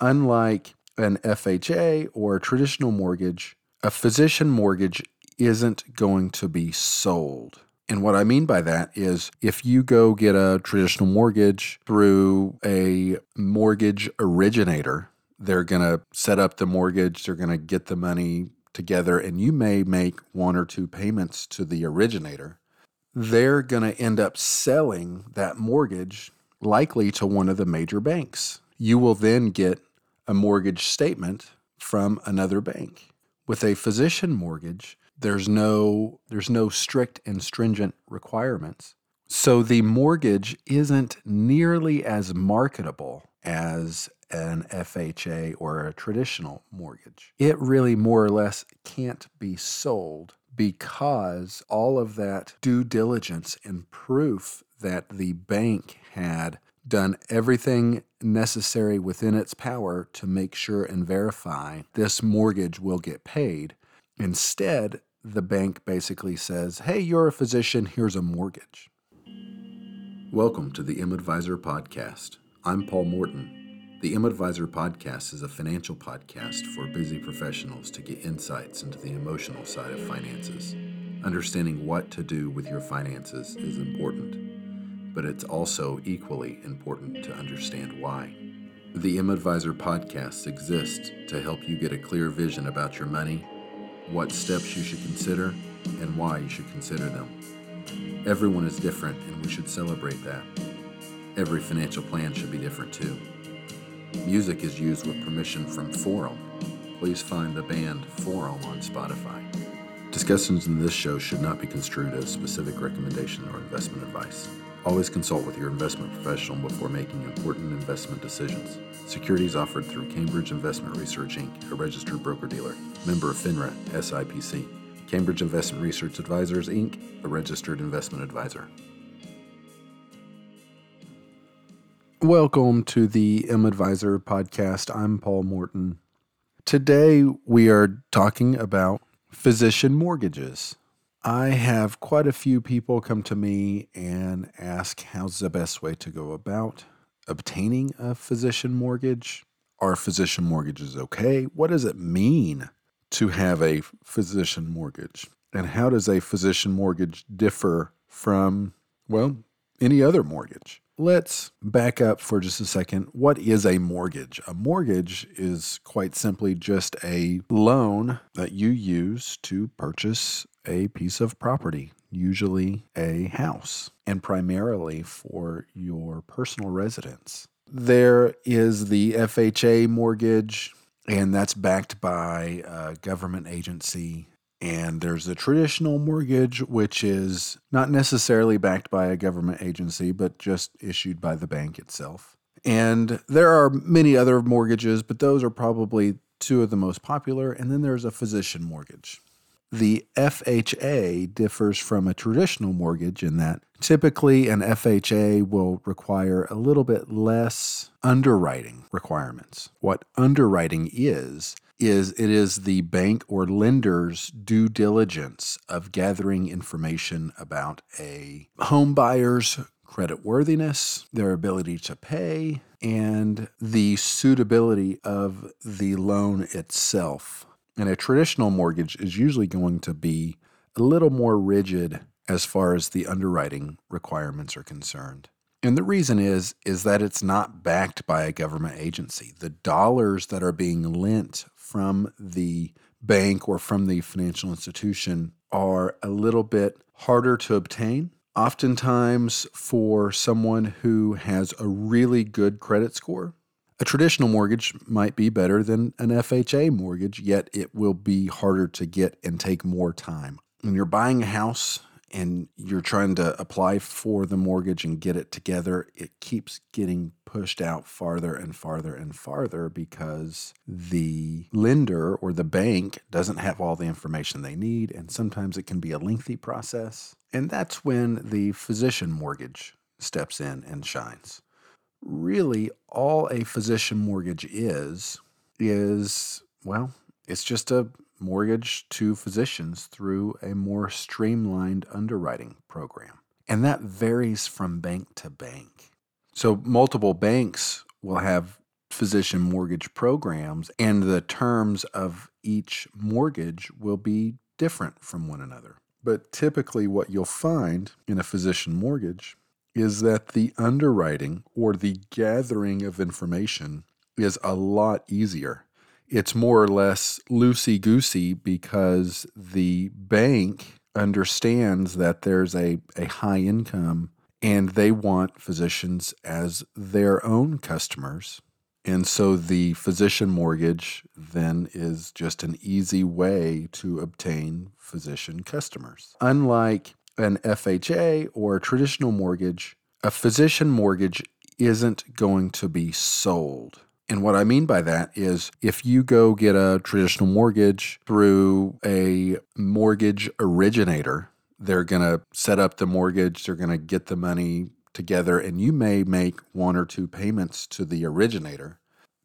Unlike an FHA or a traditional mortgage, a physician mortgage isn't going to be sold. And what I mean by that is if you go get a traditional mortgage through a mortgage originator, they're going to set up the mortgage, they're going to get the money together, and you may make one or two payments to the originator. They're going to end up selling that mortgage likely to one of the major banks. You will then get a mortgage statement from another bank. With a physician mortgage, there's no there's no strict and stringent requirements. So the mortgage isn't nearly as marketable as an FHA or a traditional mortgage. It really more or less can't be sold because all of that due diligence and proof that the bank had done everything necessary within its power to make sure and verify this mortgage will get paid. Instead, the bank basically says, Hey, you're a physician, here's a mortgage. Welcome to the M Advisor Podcast. I'm Paul Morton. The M Advisor Podcast is a financial podcast for busy professionals to get insights into the emotional side of finances. Understanding what to do with your finances is important, but it's also equally important to understand why. The M Advisor Podcast exists to help you get a clear vision about your money, what steps you should consider, and why you should consider them. Everyone is different, and we should celebrate that. Every financial plan should be different too. Music is used with permission from Forum. Please find the band Forum on Spotify. Discussions in this show should not be construed as specific recommendation or investment advice. Always consult with your investment professional before making important investment decisions. Securities offered through Cambridge Investment Research Inc., a registered broker dealer, member of FINRA, SIPC. Cambridge Investment Research Advisors Inc., a registered investment advisor. Welcome to the M Advisor podcast. I'm Paul Morton. Today we are talking about physician mortgages. I have quite a few people come to me and ask how's the best way to go about obtaining a physician mortgage. Are physician mortgages okay? What does it mean to have a physician mortgage? And how does a physician mortgage differ from, well, any other mortgage? Let's back up for just a second. What is a mortgage? A mortgage is quite simply just a loan that you use to purchase a piece of property, usually a house, and primarily for your personal residence. There is the FHA mortgage, and that's backed by a government agency and there's a traditional mortgage, which is not necessarily backed by a government agency, but just issued by the bank itself. And there are many other mortgages, but those are probably two of the most popular. And then there's a physician mortgage. The FHA differs from a traditional mortgage in that typically an FHA will require a little bit less underwriting requirements. What underwriting is, is it is the bank or lender's due diligence of gathering information about a home buyer's credit worthiness, their ability to pay, and the suitability of the loan itself. And a traditional mortgage is usually going to be a little more rigid as far as the underwriting requirements are concerned. And the reason is is that it's not backed by a government agency. The dollars that are being lent from the bank or from the financial institution are a little bit harder to obtain. Oftentimes, for someone who has a really good credit score, a traditional mortgage might be better than an FHA mortgage, yet it will be harder to get and take more time. When you're buying a house, and you're trying to apply for the mortgage and get it together, it keeps getting pushed out farther and farther and farther because the lender or the bank doesn't have all the information they need. And sometimes it can be a lengthy process. And that's when the physician mortgage steps in and shines. Really, all a physician mortgage is, is, well, it's just a mortgage to physicians through a more streamlined underwriting program. And that varies from bank to bank. So, multiple banks will have physician mortgage programs, and the terms of each mortgage will be different from one another. But typically, what you'll find in a physician mortgage is that the underwriting or the gathering of information is a lot easier. It's more or less loosey goosey because the bank understands that there's a, a high income and they want physicians as their own customers. And so the physician mortgage then is just an easy way to obtain physician customers. Unlike an FHA or a traditional mortgage, a physician mortgage isn't going to be sold. And what I mean by that is if you go get a traditional mortgage through a mortgage originator, they're going to set up the mortgage, they're going to get the money together, and you may make one or two payments to the originator.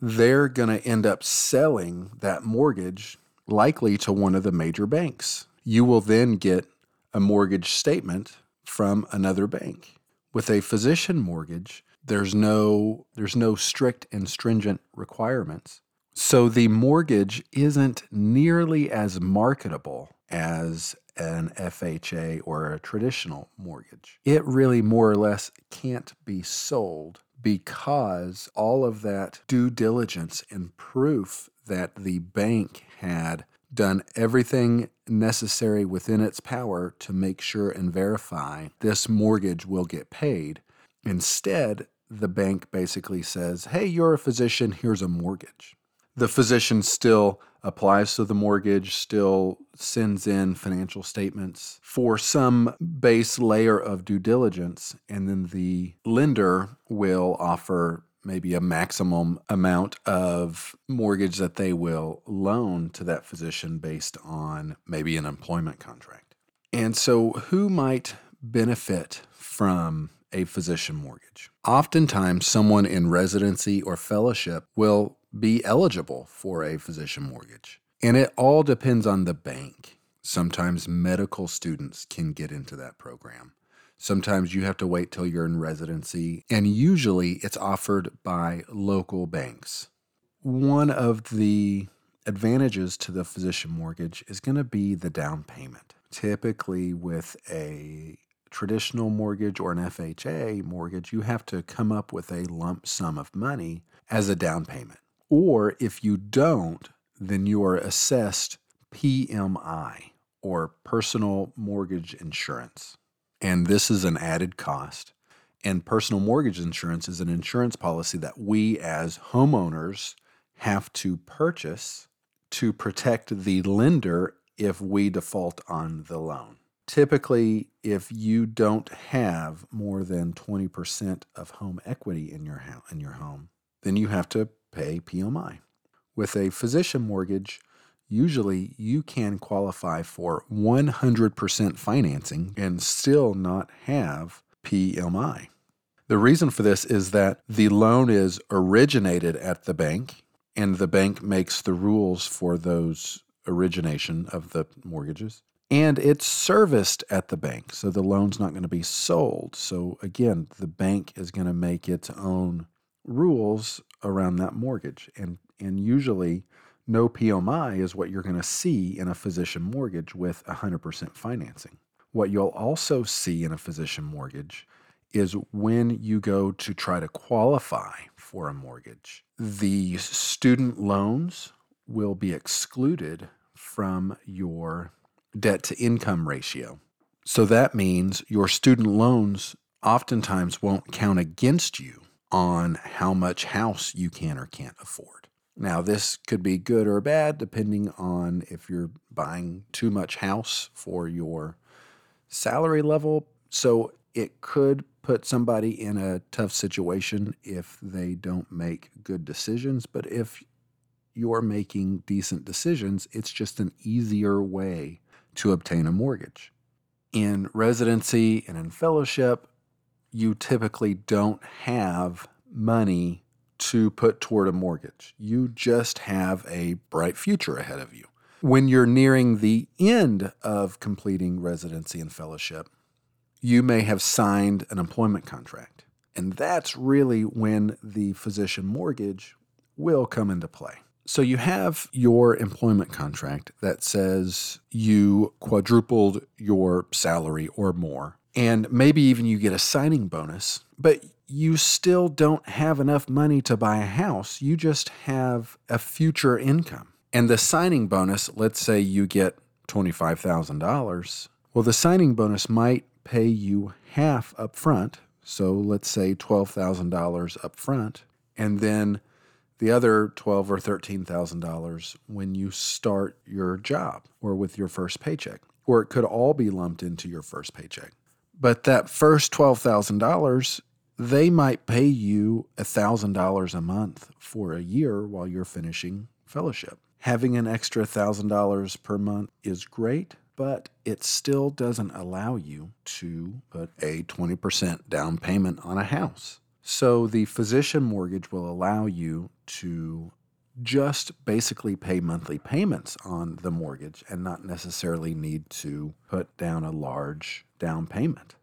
They're going to end up selling that mortgage likely to one of the major banks. You will then get a mortgage statement from another bank. With a physician mortgage, there's no there's no strict and stringent requirements. So the mortgage isn't nearly as marketable as an FHA or a traditional mortgage. It really more or less can't be sold because all of that due diligence and proof that the bank had done everything necessary within its power to make sure and verify this mortgage will get paid. Instead, the bank basically says, Hey, you're a physician, here's a mortgage. The physician still applies to the mortgage, still sends in financial statements for some base layer of due diligence, and then the lender will offer maybe a maximum amount of mortgage that they will loan to that physician based on maybe an employment contract. And so, who might benefit from a physician mortgage? Oftentimes, someone in residency or fellowship will be eligible for a physician mortgage. And it all depends on the bank. Sometimes medical students can get into that program. Sometimes you have to wait till you're in residency, and usually it's offered by local banks. One of the advantages to the physician mortgage is going to be the down payment. Typically, with a traditional mortgage or an FHA mortgage, you have to come up with a lump sum of money as a down payment. Or if you don't, then you are assessed PMI or personal mortgage insurance. And this is an added cost. And personal mortgage insurance is an insurance policy that we as homeowners have to purchase to protect the lender if we default on the loan. Typically, if you don't have more than 20% of home equity in your, ho- in your home, then you have to pay PMI. With a physician mortgage, usually you can qualify for 100% financing and still not have PMI. The reason for this is that the loan is originated at the bank, and the bank makes the rules for those origination of the mortgages. And it's serviced at the bank, so the loan's not going to be sold. So, again, the bank is going to make its own rules around that mortgage. And, and usually, no PMI is what you're going to see in a physician mortgage with 100% financing. What you'll also see in a physician mortgage is when you go to try to qualify for a mortgage, the student loans will be excluded from your debt to income ratio. So that means your student loans oftentimes won't count against you on how much house you can or can't afford. Now, this could be good or bad depending on if you're buying too much house for your salary level. So it could put somebody in a tough situation if they don't make good decisions. But if you're making decent decisions, it's just an easier way to obtain a mortgage. In residency and in fellowship, you typically don't have money to put toward a mortgage. You just have a bright future ahead of you. When you're nearing the end of completing residency and fellowship, you may have signed an employment contract. And that's really when the physician mortgage will come into play. So you have your employment contract that says you quadrupled your salary or more, and maybe even you get a signing bonus, but you still don't have enough money to buy a house. You just have a future income. And the signing bonus, let's say you get $25,000. Well, the signing bonus might pay you half up front. So let's say $12,000 up front. And then the other twelve or thirteen thousand dollars when you start your job or with your first paycheck, or it could all be lumped into your first paycheck. But that first twelve thousand dollars, they might pay you thousand dollars a month for a year while you're finishing fellowship. Having an extra thousand dollars per month is great, but it still doesn't allow you to put a 20% down payment on a house. So the physician mortgage will allow you to just basically pay monthly payments on the mortgage and not necessarily need to put down a large down payment.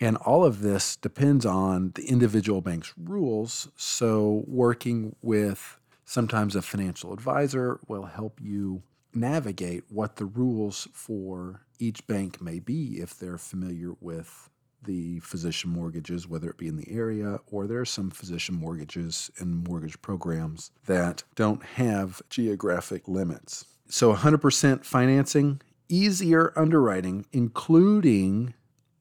And all of this depends on the individual bank's rules. So, working with sometimes a financial advisor will help you navigate what the rules for each bank may be if they're familiar with the physician mortgages, whether it be in the area or there are some physician mortgages and mortgage programs that don't have geographic limits. So 100% financing, easier underwriting, including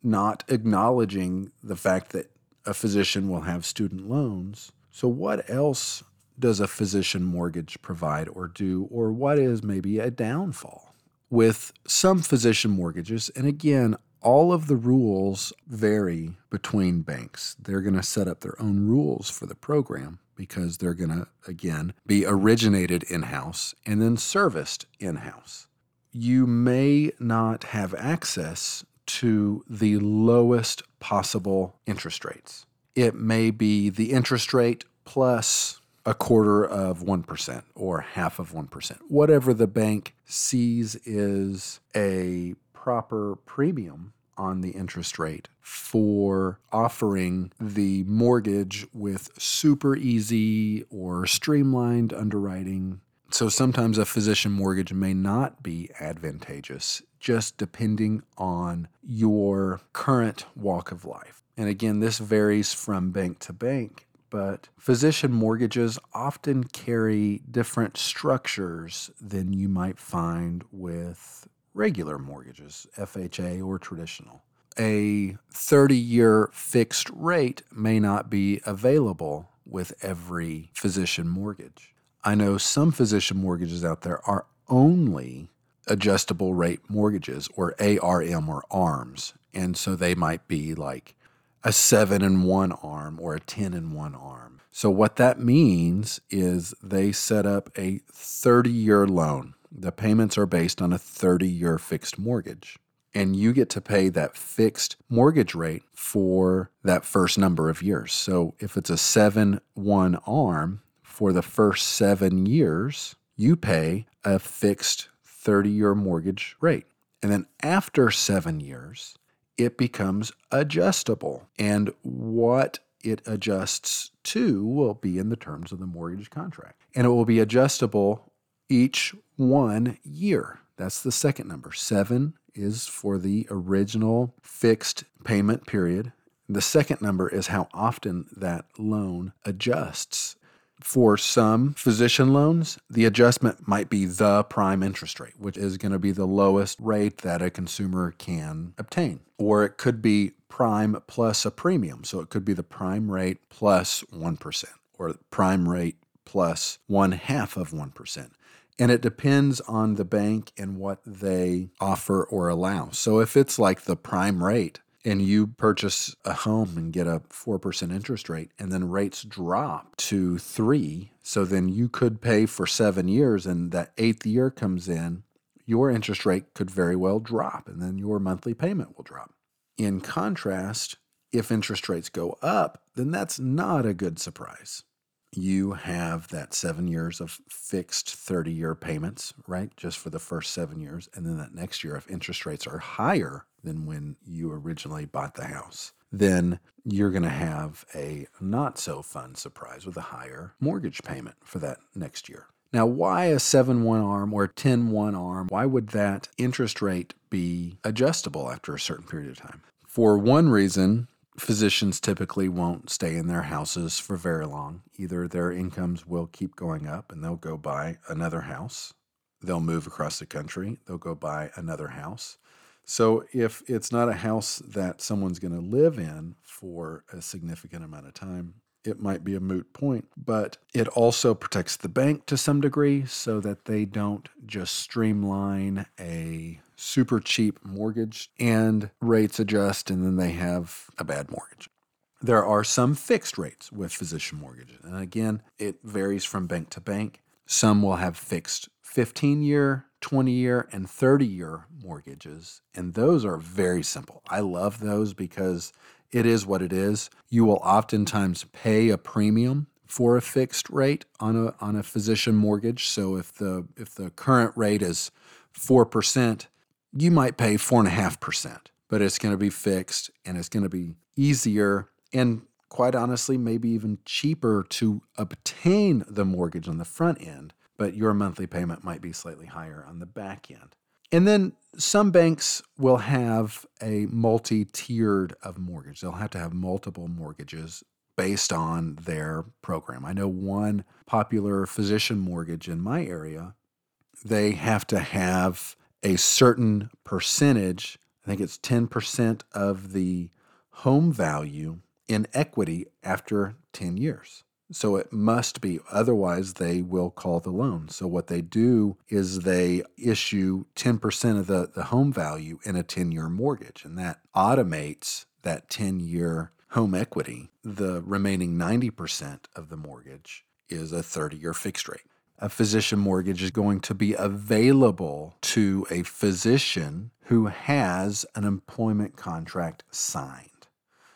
not acknowledging the fact that a physician will have student loans. So, what else does a physician mortgage provide or do, or what is maybe a downfall? With some physician mortgages, and again, all of the rules vary between banks. They're going to set up their own rules for the program because they're going to, again, be originated in house and then serviced in house. You may not have access to the lowest possible interest rates. It may be the interest rate plus a quarter of 1% or half of 1%, whatever the bank sees is a proper premium on the interest rate for offering the mortgage with super easy or streamlined underwriting. So sometimes a physician mortgage may not be advantageous, just depending on your current walk of life. And again, this varies from bank to bank, but physician mortgages often carry different structures than you might find with regular mortgages, FHA or traditional. A 30 year fixed rate may not be available with every physician mortgage. I know some physician mortgages out there are only adjustable rate mortgages or ARM or ARMs. And so they might be like a seven and one arm or a 10 and one arm. So what that means is they set up a 30 year loan the payments are based on a 30 year fixed mortgage. And you get to pay that fixed mortgage rate for that first number of years. So if it's a 7 1 arm for the first seven years, you pay a fixed 30 year mortgage rate. And then after seven years, it becomes adjustable. And what it adjusts to will be in the terms of the mortgage contract. And it will be adjustable each one year. That's the second number. Seven is for the original fixed payment period. The second number is how often that loan adjusts. For some physician loans, the adjustment might be the prime interest rate, which is going to be the lowest rate that a consumer can obtain. Or it could be prime plus a premium. So it could be the prime rate plus 1, or prime rate plus one half of 1%. And it depends on the bank and what they offer or allow. So if it's like the prime rate and you purchase a home and get a 4% interest rate and then rates drop to 3, so then you could pay for 7 years and that 8th year comes in, your interest rate could very well drop and then your monthly payment will drop. In contrast, if interest rates go up, then that's not a good surprise you have that seven years of fixed 30 year payments, right? Just for the first seven years. And then that next year, if interest rates are higher than when you originally bought the house, then you're going to have a not so fun surprise with a higher mortgage payment for that next year. Now, why a 7 1 arm or 10 1 arm? Why would that interest rate be adjustable after a certain period of time? For one reason, physicians typically won't stay in their houses for very long. Either their incomes will keep going up and they'll go buy another house, they'll move across the country, they'll go buy another house. So if it's not a house that someone's going to live in for a significant amount of time, it might be a moot point, but it also protects the bank to some degree so that they don't just streamline a super cheap mortgage and rates adjust and then they have a bad mortgage. There are some fixed rates with physician mortgages. And again, it varies from bank to bank. Some will have fixed 15 year, 20 year, and 30 year mortgages. And those are very simple. I love those because it is what it is. You will oftentimes pay a premium for a fixed rate on a on a physician mortgage. So if the if the current rate is four percent, you might pay four and a half percent, but it's going to be fixed and it's going to be easier and quite honestly, maybe even cheaper to obtain the mortgage on the front end, but your monthly payment might be slightly higher on the back end. And then some banks will have a multi tiered of mortgage. They'll have to have multiple mortgages based on their program. I know one popular physician mortgage in my area, they have to have a certain percentage, I think it's 10% of the home value in equity after 10 years. So it must be, otherwise, they will call the loan. So what they do is they issue 10% of the, the home value in a 10 year mortgage, and that automates that 10 year home equity. The remaining 90% of the mortgage is a 30 year fixed rate. A physician mortgage is going to be available to a physician who has an employment contract signed.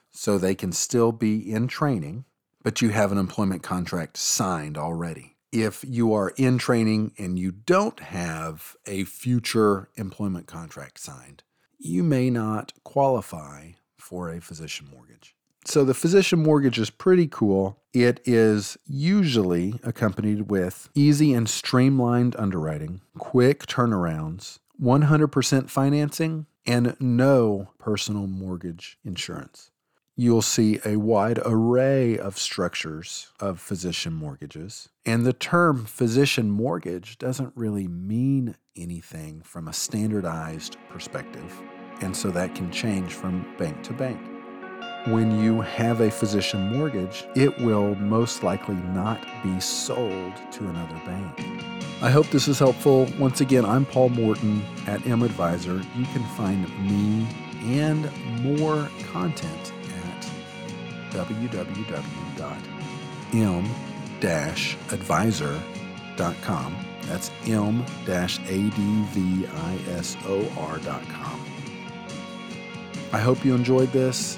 So they can still be in training but you have an employment contract signed already. If you are in training and you don't have a future employment contract signed, you may not qualify for a physician mortgage. So the physician mortgage is pretty cool. It is usually accompanied with easy and streamlined underwriting, quick turnarounds, 100% financing, and no personal mortgage insurance you'll see a wide array of structures of physician mortgages. And the term physician mortgage doesn't really mean anything from a standardized perspective. And so that can change from bank to bank. When you have a physician mortgage, it will most likely not be sold to another bank. I hope this is helpful. Once again, I'm Paul Morton at M Advisor. You can find me and more content at www.m-advisor.com. That's m-advisor.com. I hope you enjoyed this.